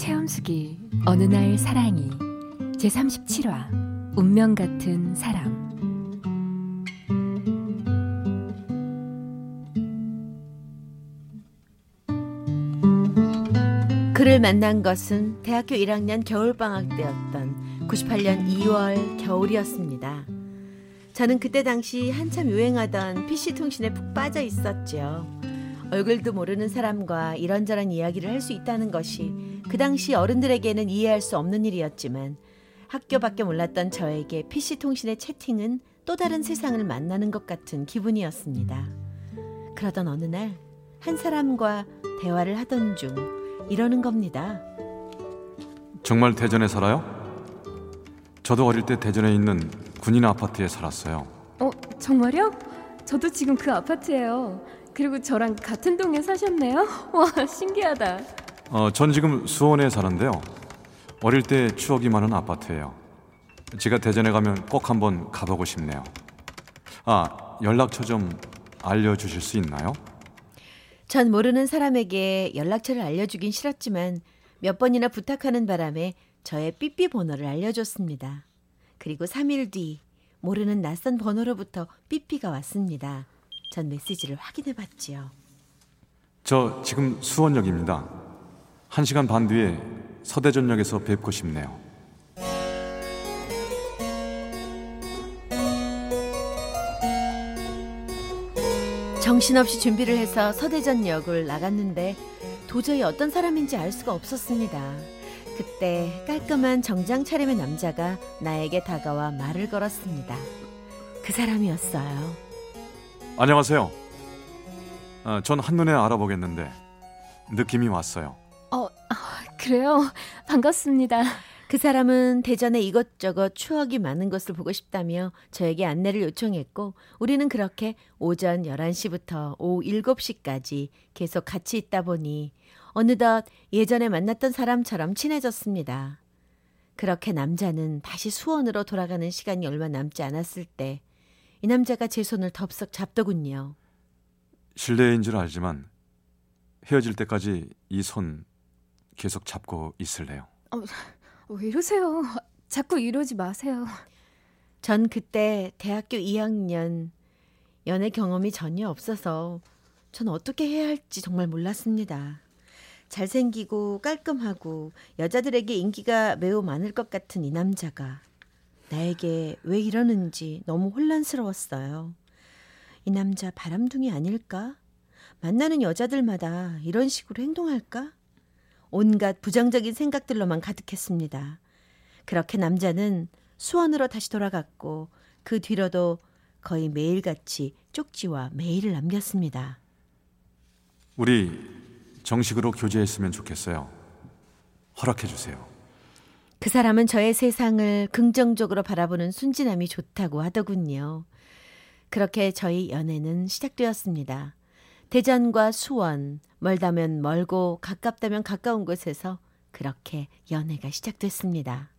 체험수기 어느 날 사랑이 제37화 운명 같은 사람 그를 만난 것은 대학교 1학년 겨울방학 때였던 98년 2월 겨울이었습니다. 저는 그때 당시 한참 유행하던 PC통신에 푹 빠져 있었죠. 얼굴도 모르는 사람과 이런저런 이야기를 할 수 있다는 것이 그 당시 어른들에게는 이해할 수 없는 일이었지만 학교밖에 몰랐던 저에게 PC통신의 채팅은 또 다른 세상을 만나는 것 같은 기분이었습니다. 그러던 어느 날 한 사람과 대화를 하던 중 이러는 겁니다. 정말 대전에 살아요? 저도 어릴 때 대전에 있는 군인 아파트에 살았어요. 어 정말요? 저도 지금 그 아파트예요 그리고 저랑 같은 동에 사셨네요 와 신기하다 어, 전 지금 수원에 사는데요. 어릴 때 추억이 많은 아파트예요. 제가 대전에 가면 꼭 한번 가보고 싶네요. 아, 연락처 좀 알려주실 수 있나요? 전 모르는 사람에게 연락처를 알려주긴 싫었지만 몇 번이나 부탁하는 바람에 저의 삐삐 번호를 알려줬습니다. 그리고 3일 뒤 모르는 낯선 번호로부터 삐삐가 왔습니다. 전 메시지를 확인해 봤지요. 저 지금 수원역입니다. 한 시간 반 뒤에 서대전역에서 뵙고 싶네요. 정신없이 준비를 해서 서대전역을 나갔는데 도저히 어떤 사람인지 알 수가 없었습니다. 그때 깔끔한 정장 차림의 남자가 나에게 다가와 말을 걸었습니다. 그 사람이었어요. 안녕하세요. 아, 전 한눈에 알아보겠는데 느낌이 왔어요. 그래요 반갑습니다 그 사람은 대전에 이것저것 추억이 많은 것을 보고 싶다며 저에게 안내를 요청했고 우리는 그렇게 오전 11시부터 오후 7시까지 계속 같이 있다 보니 어느덧 예전에 만났던 사람처럼 친해졌습니다. 그렇게 남자는 다시 수원으로 돌아가는 시간이 얼마 남지 않았을 때 이 남자가 제 손을 덥석 잡더군요. 실례인 줄 알지만 헤어질 때까지 이 손 계속 잡고 있을래요. 왜 이러세요 자꾸 이러지 마세요 전 그때 대학교 2학년 연애 경험이 전혀 없어서 전 어떻게 해야 할지 정말 몰랐습니다. 잘생기고 깔끔하고 여자들에게 인기가 매우 많을 것 같은 이 남자가 나에게 왜 이러는지 너무 혼란스러웠어요. 이 남자 바람둥이 아닐까? 만나는 여자들마다 이런 식으로 행동할까? 온갖 부정적인 생각들로만 가득했습니다. 그렇게 남자는 수원으로 다시 돌아갔고 그 뒤로도 거의 매일같이 쪽지와 메일을 남겼습니다. 우리 정식으로 교제했으면 좋겠어요. 허락해 주세요. 그 사람은 저의 세상을 긍정적으로 바라보는 순진함이 좋다고 하더군요. 그렇게 저희 연애는 시작되었습니다. 대전과 수원, 멀다면 멀고 가깝다면 가까운 곳에서 그렇게 연애가 시작됐습니다.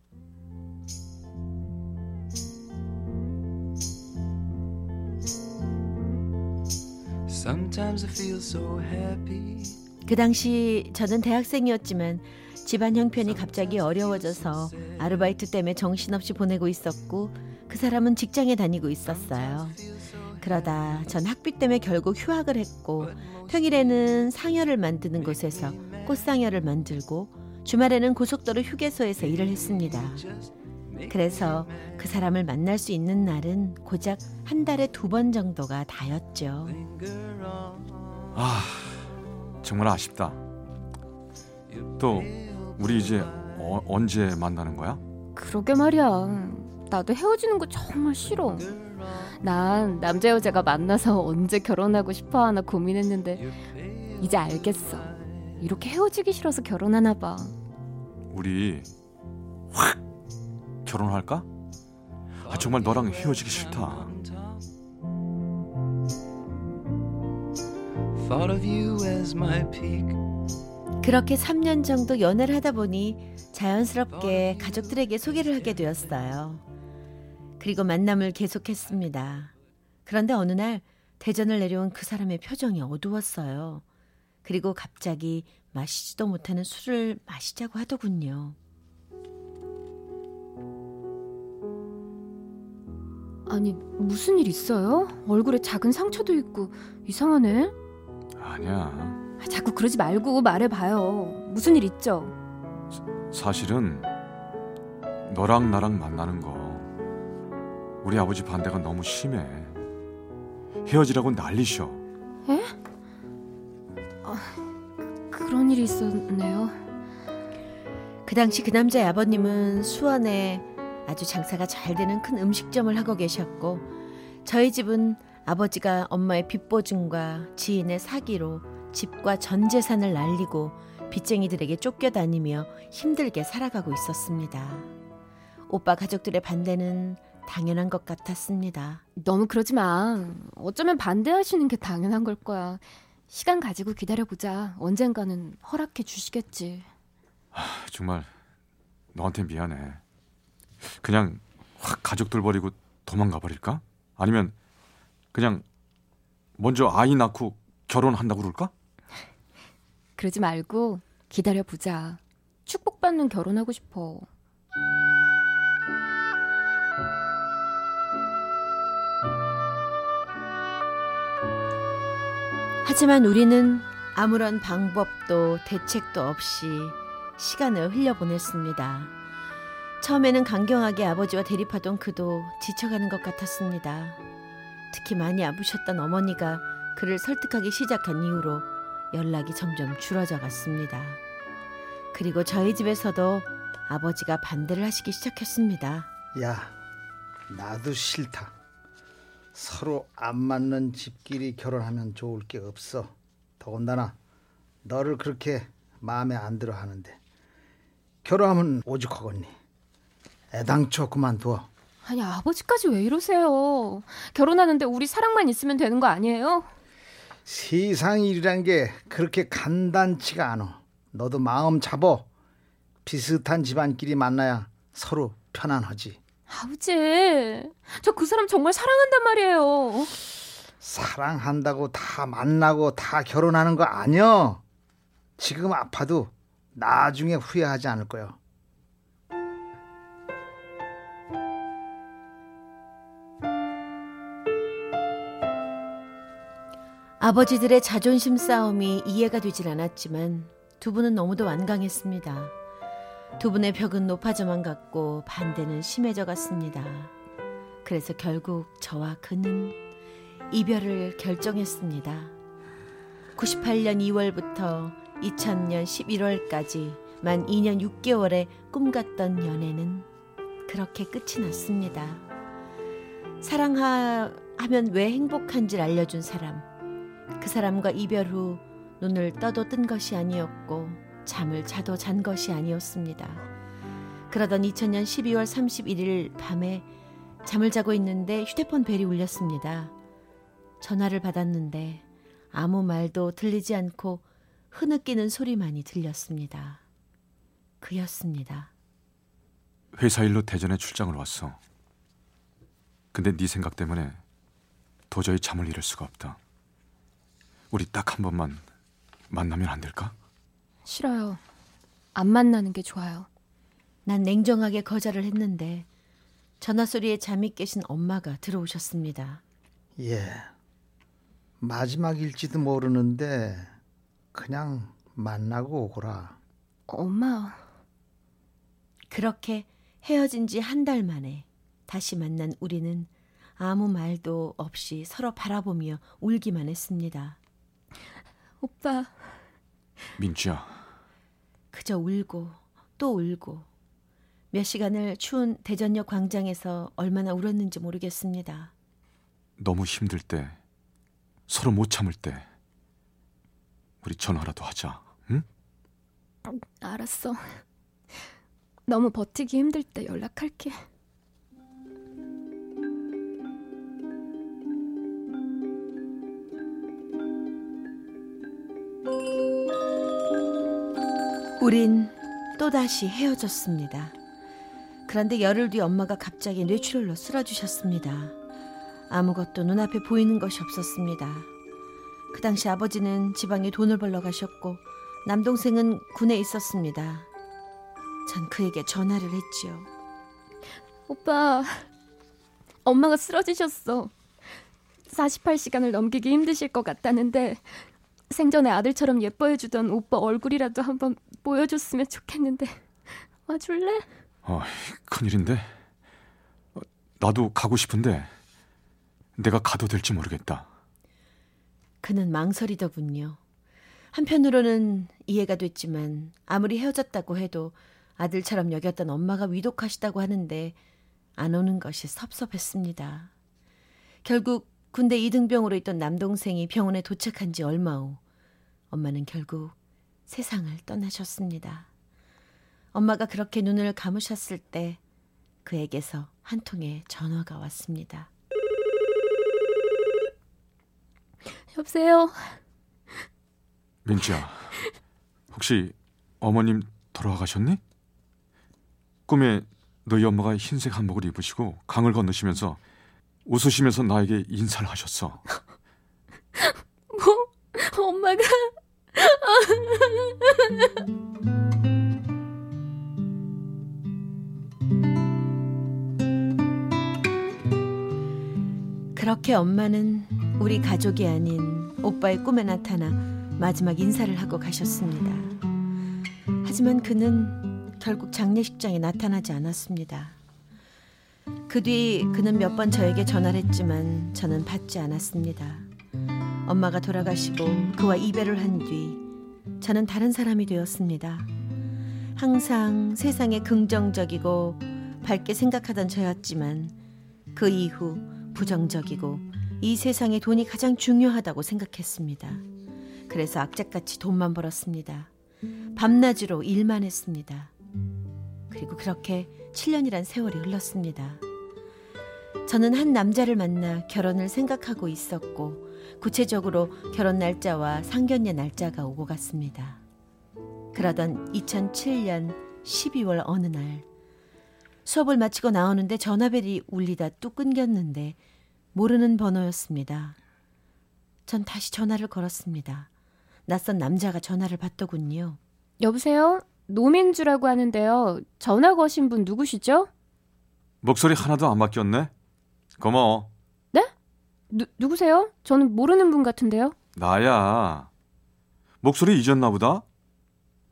So. 그 당시 저는 대학생이었지만 집안 형편이 갑자기 어려워져서 아르바이트 때문에 정신없이 보내고 있었고 그 사람은 직장에 다니고 있었어요. 그러다 전 학비 때문에 결국 휴학을 했고 평일에는 상여를 만드는 곳에서 꽃상여를 만들고 주말에는 고속도로 휴게소에서 일을 했습니다. 그래서 그 사람을 만날 수 있는 날은 고작 한 달에 두 번 정도가 다였죠. 아, 정말 아쉽다. 또 우리 이제 어, 언제 만나는 거야? 그러게 말이야. 나도 헤어지는 거 정말 싫어. 난 남자 여자가 만나서 언제 결혼하고 싶어 하나 고민했는데 이제 알겠어. 이렇게 헤어지기 싫어서 결혼하나 봐. 우리 확 결혼할까? 아, 정말 너랑 헤어지기 싫다. Thought of you as my peak. 그렇게 3년 정도 연애를 하다 보니 자연스럽게 가족들에게 소개를 하게 되었어요. 그리고 만남을 계속했습니다. 그런데 어느 날 대전을 내려온 그 사람의 표정이 어두웠어요. 그리고 갑자기 마시지도 못하는 술을 마시자고 하더군요. 아니 무슨 일 있어요? 얼굴에 작은 상처도 있고 이상하네. 아니야. 아, 자꾸 그러지 말고 말해봐요. 무슨 일 있죠? 사실은 너랑 나랑 만나는 거 우리 아버지 반대가 너무 심해. 헤어지라고 난리셔. 그런 일이 있었네요. 그 당시 그 남자의 아버님은 수원에 아주 장사가 잘 되는 큰 음식점을 하고 계셨고 저희 집은 아버지가 엄마의 빚보증과 지인의 사기로 집과 전 재산을 날리고 빚쟁이들에게 쫓겨다니며 힘들게 살아가고 있었습니다. 오빠 가족들의 반대는 당연한 것 같았습니다. 너무 그러지 마. 어쩌면 반대하시는 게 당연한 걸 거야. 시간 가지고 기다려보자. 언젠가는 허락해 주시겠지. 정말 너한테 미안해. 그냥 확 가족들 버리고 도망가 버릴까? 아니면 그냥 먼저 아이 낳고 결혼한다고 그럴까? 그러지 말고 기다려보자. 축복받는 결혼하고 싶어. 하지만 우리는 아무런 방법도 대책도 없이 시간을 흘려보냈습니다. 처음에는 강경하게 아버지와 대립하던 그도 지쳐가는 것 같았습니다. 특히 많이 아프셨던 어머니가 그를 설득하기 시작한 이후로 연락이 점점 줄어져 갔습니다. 그리고 저희 집에서도 아버지가 반대를 하시기 시작했습니다. 야, 나도 싫다. 서로 안 맞는 집끼리 결혼하면 좋을 게 없어. 더군다나 너를 그렇게 마음에 안 들어 하는데 결혼하면 오죽하겠니? 애당초 그만둬. 아니 아버지까지 왜 이러세요? 결혼하는데 우리 사랑만 있으면 되는 거 아니에요? 세상 일이란 게 그렇게 간단치가 않아. 너도 마음 잡어. 비슷한 집안끼리 만나야 서로 편안하지. 아버지, 저 그 사람 정말 사랑한단 말이에요. 사랑한다고 다 만나고 다 결혼하는 거 아니여. 지금 아파도 나중에 후회하지 않을 거야. 아버지들의 자존심 싸움이 이해가 되질 않았지만 두 분은 너무도 완강했습니다. 두 분의 벽은 높아져만 갔고 반대는 심해져 갔습니다. 그래서 결국 저와 그는 이별을 결정했습니다. 98년 2월부터 2000년 11월까지 만 2년 6개월의 꿈 같던 연애는 그렇게 끝이 났습니다. 사랑하면 왜 행복한지를 알려준 사람. 그 사람과 이별 후 눈을 떠도 뜬 것이 아니었고 잠을 자도 잔 것이 아니었습니다. 그러던 2000년 12월 31일 밤에 잠을 자고 있는데 휴대폰 벨이 울렸습니다. 전화를 받았는데 아무 말도 들리지 않고 흐느끼는 소리만이 들렸습니다. 그였습니다. 회사 일로 대전에 출장을 왔어. 근데 네 생각 때문에 도저히 잠을 이룰 수가 없다. 우리 딱 한 번만 만나면 안 될까? 싫어요. 안 만나는 게 좋아요. 난 냉정하게 거절을 했는데 전화 소리에 잠이 깨신 엄마가 들어오셨습니다. 예. 마지막일지도 모르는데 그냥 만나고 오거라. 엄마, 그렇게 헤어진 지 한 달 만에 다시 만난 우리는 아무 말도 없이 서로 바라보며 울기만 했습니다. 오빠, 민주야, 그저 울고 또 울고 몇 시간을 추운 대전역 광장에서 얼마나 울었는지 모르겠습니다. 너무 힘들 때, 서로 못 참을 때, 우리 전화라도 하자. 응? 알았어. 너무 버티기 힘들 때 연락할게. 우린 또다시 헤어졌습니다. 그런데 열흘 뒤 엄마가 갑자기 뇌출혈로 쓰러지셨습니다. 아무것도 눈앞에 보이는 것이 없었습니다. 그 당시 아버지는 지방에 돈을 벌러 가셨고 남동생은 군에 있었습니다. 전 그에게 전화를 했지요. 오빠, 엄마가 쓰러지셨어. 48시간을 넘기기 힘드실 것 같다는데 생전에 아들처럼 예뻐해 주던 오빠 얼굴이라도 한번 보여줬으면 좋겠는데 와줄래? 어, 큰일인데. 어, 나도 가고 싶은데 내가 가도 될지 모르겠다. 그는 망설이더군요. 한편으로는 이해가 됐지만 아무리 헤어졌다고 해도 아들처럼 여겼던 엄마가 위독하시다고 하는데 안 오는 것이 섭섭했습니다. 결국 군대 이등병으로 있던 남동생이 병원에 도착한 지 얼마 후 엄마는 결국 세상을 떠나셨습니다. 엄마가 그렇게 눈을 감으셨을 때 그에게서 한 통의 전화가 왔습니다. 여보세요? 민지야, 혹시 어머님 돌아가셨니? 꿈에 너희 엄마가 흰색 한복을 입으시고 강을 건너시면서 웃으시면서 나에게 인사를 하셨어. 뭐? 엄마가 그렇게 엄마는 우리 가족이 아닌 오빠의 꿈에 나타나 마지막 인사를 하고 가셨습니다. 하지만 그는 결국 장례식장에 나타나지 않았습니다. 그 뒤 그는 몇 번 저에게 전화를 했지만 저는 받지 않았습니다. 엄마가 돌아가시고 그와 이별을 한 뒤 저는 다른 사람이 되었습니다. 항상 세상에 긍정적이고 밝게 생각하던 저였지만 그 이후 부정적이고 이 세상에 돈이 가장 중요하다고 생각했습니다. 그래서 악착같이 돈만 벌었습니다. 밤낮으로 일만 했습니다. 그리고 그렇게 7년이란 세월이 흘렀습니다. 저는 한 남자를 만나 결혼을 생각하고 있었고 구체적으로 결혼 날짜와 상견례 날짜가 오고 갔습니다. 그러던 2007년 12월 어느 날 수업을 마치고 나오는데 전화벨이 울리다 뚝 끊겼는데 모르는 번호였습니다. 전 다시 전화를 걸었습니다. 낯선 남자가 전화를 받더군요. 여보세요? 노민주라고 하는데요. 전화 거신 분 누구시죠? 목소리 하나도 안 바뀌었네. 고마워. 누, 누구세요? 저는 모르는 분 같은데요. 나야. 목소리 잊었나 보다.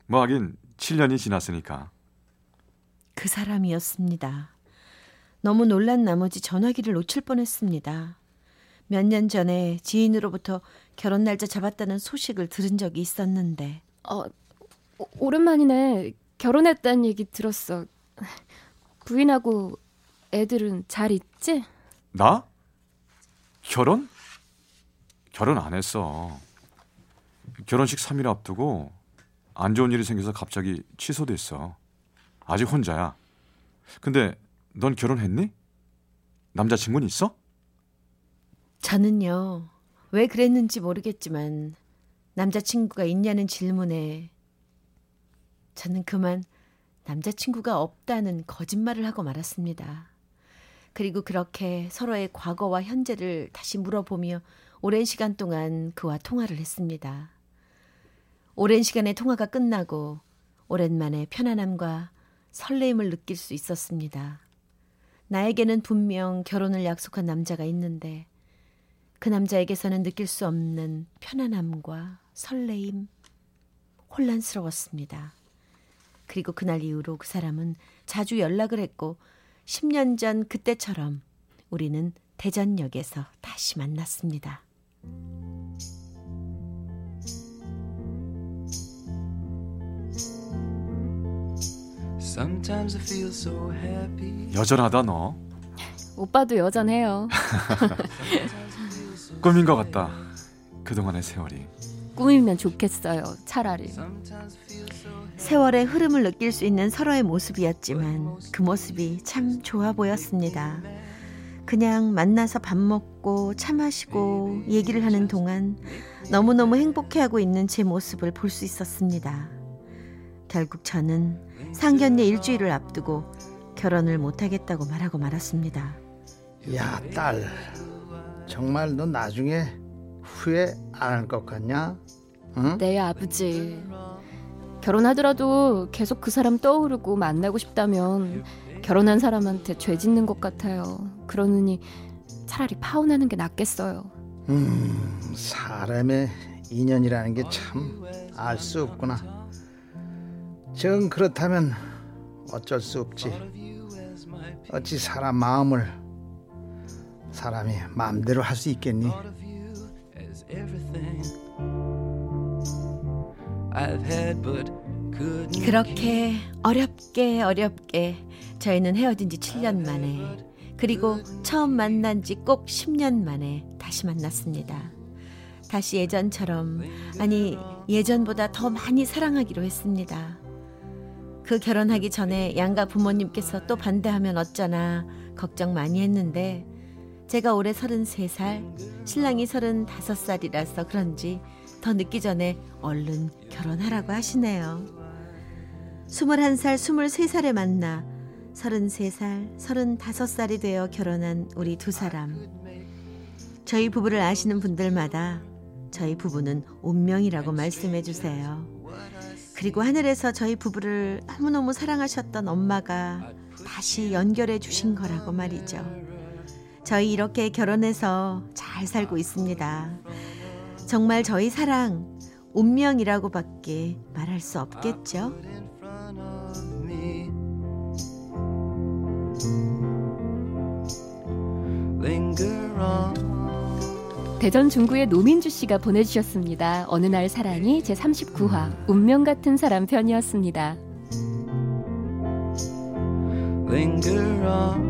뭐 하긴 7년이 지났으니까. 그 사람이었습니다. 너무 놀란 나머지 전화기를 놓칠 뻔했습니다. 몇 년 전에 지인으로부터 결혼 날짜 잡았다는 소식을 들은 적이 있었는데 어, 오- 오랜만이네. 결혼했다는 얘기 들었어. 부인하고 애들은 잘 있지? 나? 결혼? 결혼 안 했어. 결혼식 3일 앞두고 안 좋은 일이 생겨서 갑자기 취소됐어. 아직 혼자야. 근데 넌 결혼했니? 남자친구는 있어? 저는요 왜 그랬는지 모르겠지만 남자친구가 있냐는 질문에 저는 그만 남자친구가 없다는 거짓말을 하고 말았습니다. 그리고 그렇게 서로의 과거와 현재를 다시 물어보며 오랜 시간 동안 그와 통화를 했습니다. 오랜 시간의 통화가 끝나고 오랜만에 편안함과 설레임을 느낄 수 있었습니다. 나에게는 분명 결혼을 약속한 남자가 있는데 그 남자에게서는 느낄 수 없는 편안함과 설레임, 혼란스러웠습니다. 그리고 그날 이후로 그 사람은 자주 연락을 했고 10년 전 그때처럼 우리는 대전역에서 다시 만났습니다. Sometimes I feel so happy. 여전하다 너. 오빠도 여전해요. 꿈인 것 같다. 그동안의 세월이. 꿈이면 좋겠어요. 차라리. 세월의 흐름을 느낄 수 있는 서로의 모습이었지만 그 모습이 참 좋아 보였습니다. 그냥 만나서 밥 먹고 차 마시고 얘기를 하는 동안 너무너무 행복해하고 있는 제 모습을 볼 수 있었습니다. 결국 저는 상견례 일주일을 앞두고 결혼을 못하겠다고 말하고 말았습니다. 야, 딸. 정말 너 나중에 후회 안 할 것 같냐? 응? 네, 아버지. 결혼하더라도 계속 그 사람 떠오르고 만나고 싶다면 결혼한 사람한테 죄 짓는 것 같아요. 그러느니 차라리 파혼하는 게 낫겠어요. 음, 사람의 인연이라는 게 참 알 수 없구나. 정 그렇다면 어쩔 수 없지. 어찌 사람 마음을 사람이 마음대로 할 수 있겠니? As everything I've had but 그렇게 어렵게 어렵게 저희는 헤어진 지 7년 만에 그리고 처음 만난 지 꼭 10년 만에 다시 만났습니다. 다시 예전처럼 아니 예전보다 더 많이 사랑하기로 했습니다. 그 결혼하기 전에 양가 부모님께서 또 반대하면 어쩌나 걱정 많이 했는데 제가 올해 33살, 신랑이 35살이라서 그런지 더 늦기 전에 얼른 결혼하라고 하시네요. 21살, 23살에 만나 33살, 35살이 되어 결혼한 우리 두 사람. 저희 부부를 아시는 분들마다 저희 부부는 운명이라고 말씀해 주세요. 그리고 하늘에서 저희 부부를 너무너무 사랑하셨던 엄마가 다시 연결해 주신 거라고 말이죠. 저희 이렇게 결혼해서 잘 살고 있습니다. 정말 저희 사랑 운명이라고밖에 말할 수 없겠죠. in front of me. Linger on. 대전 중구의 노민주 씨가 보내주셨습니다. 어느 날 사랑이 제 39화 운명 같은 사람 편이었습니다. Linger on.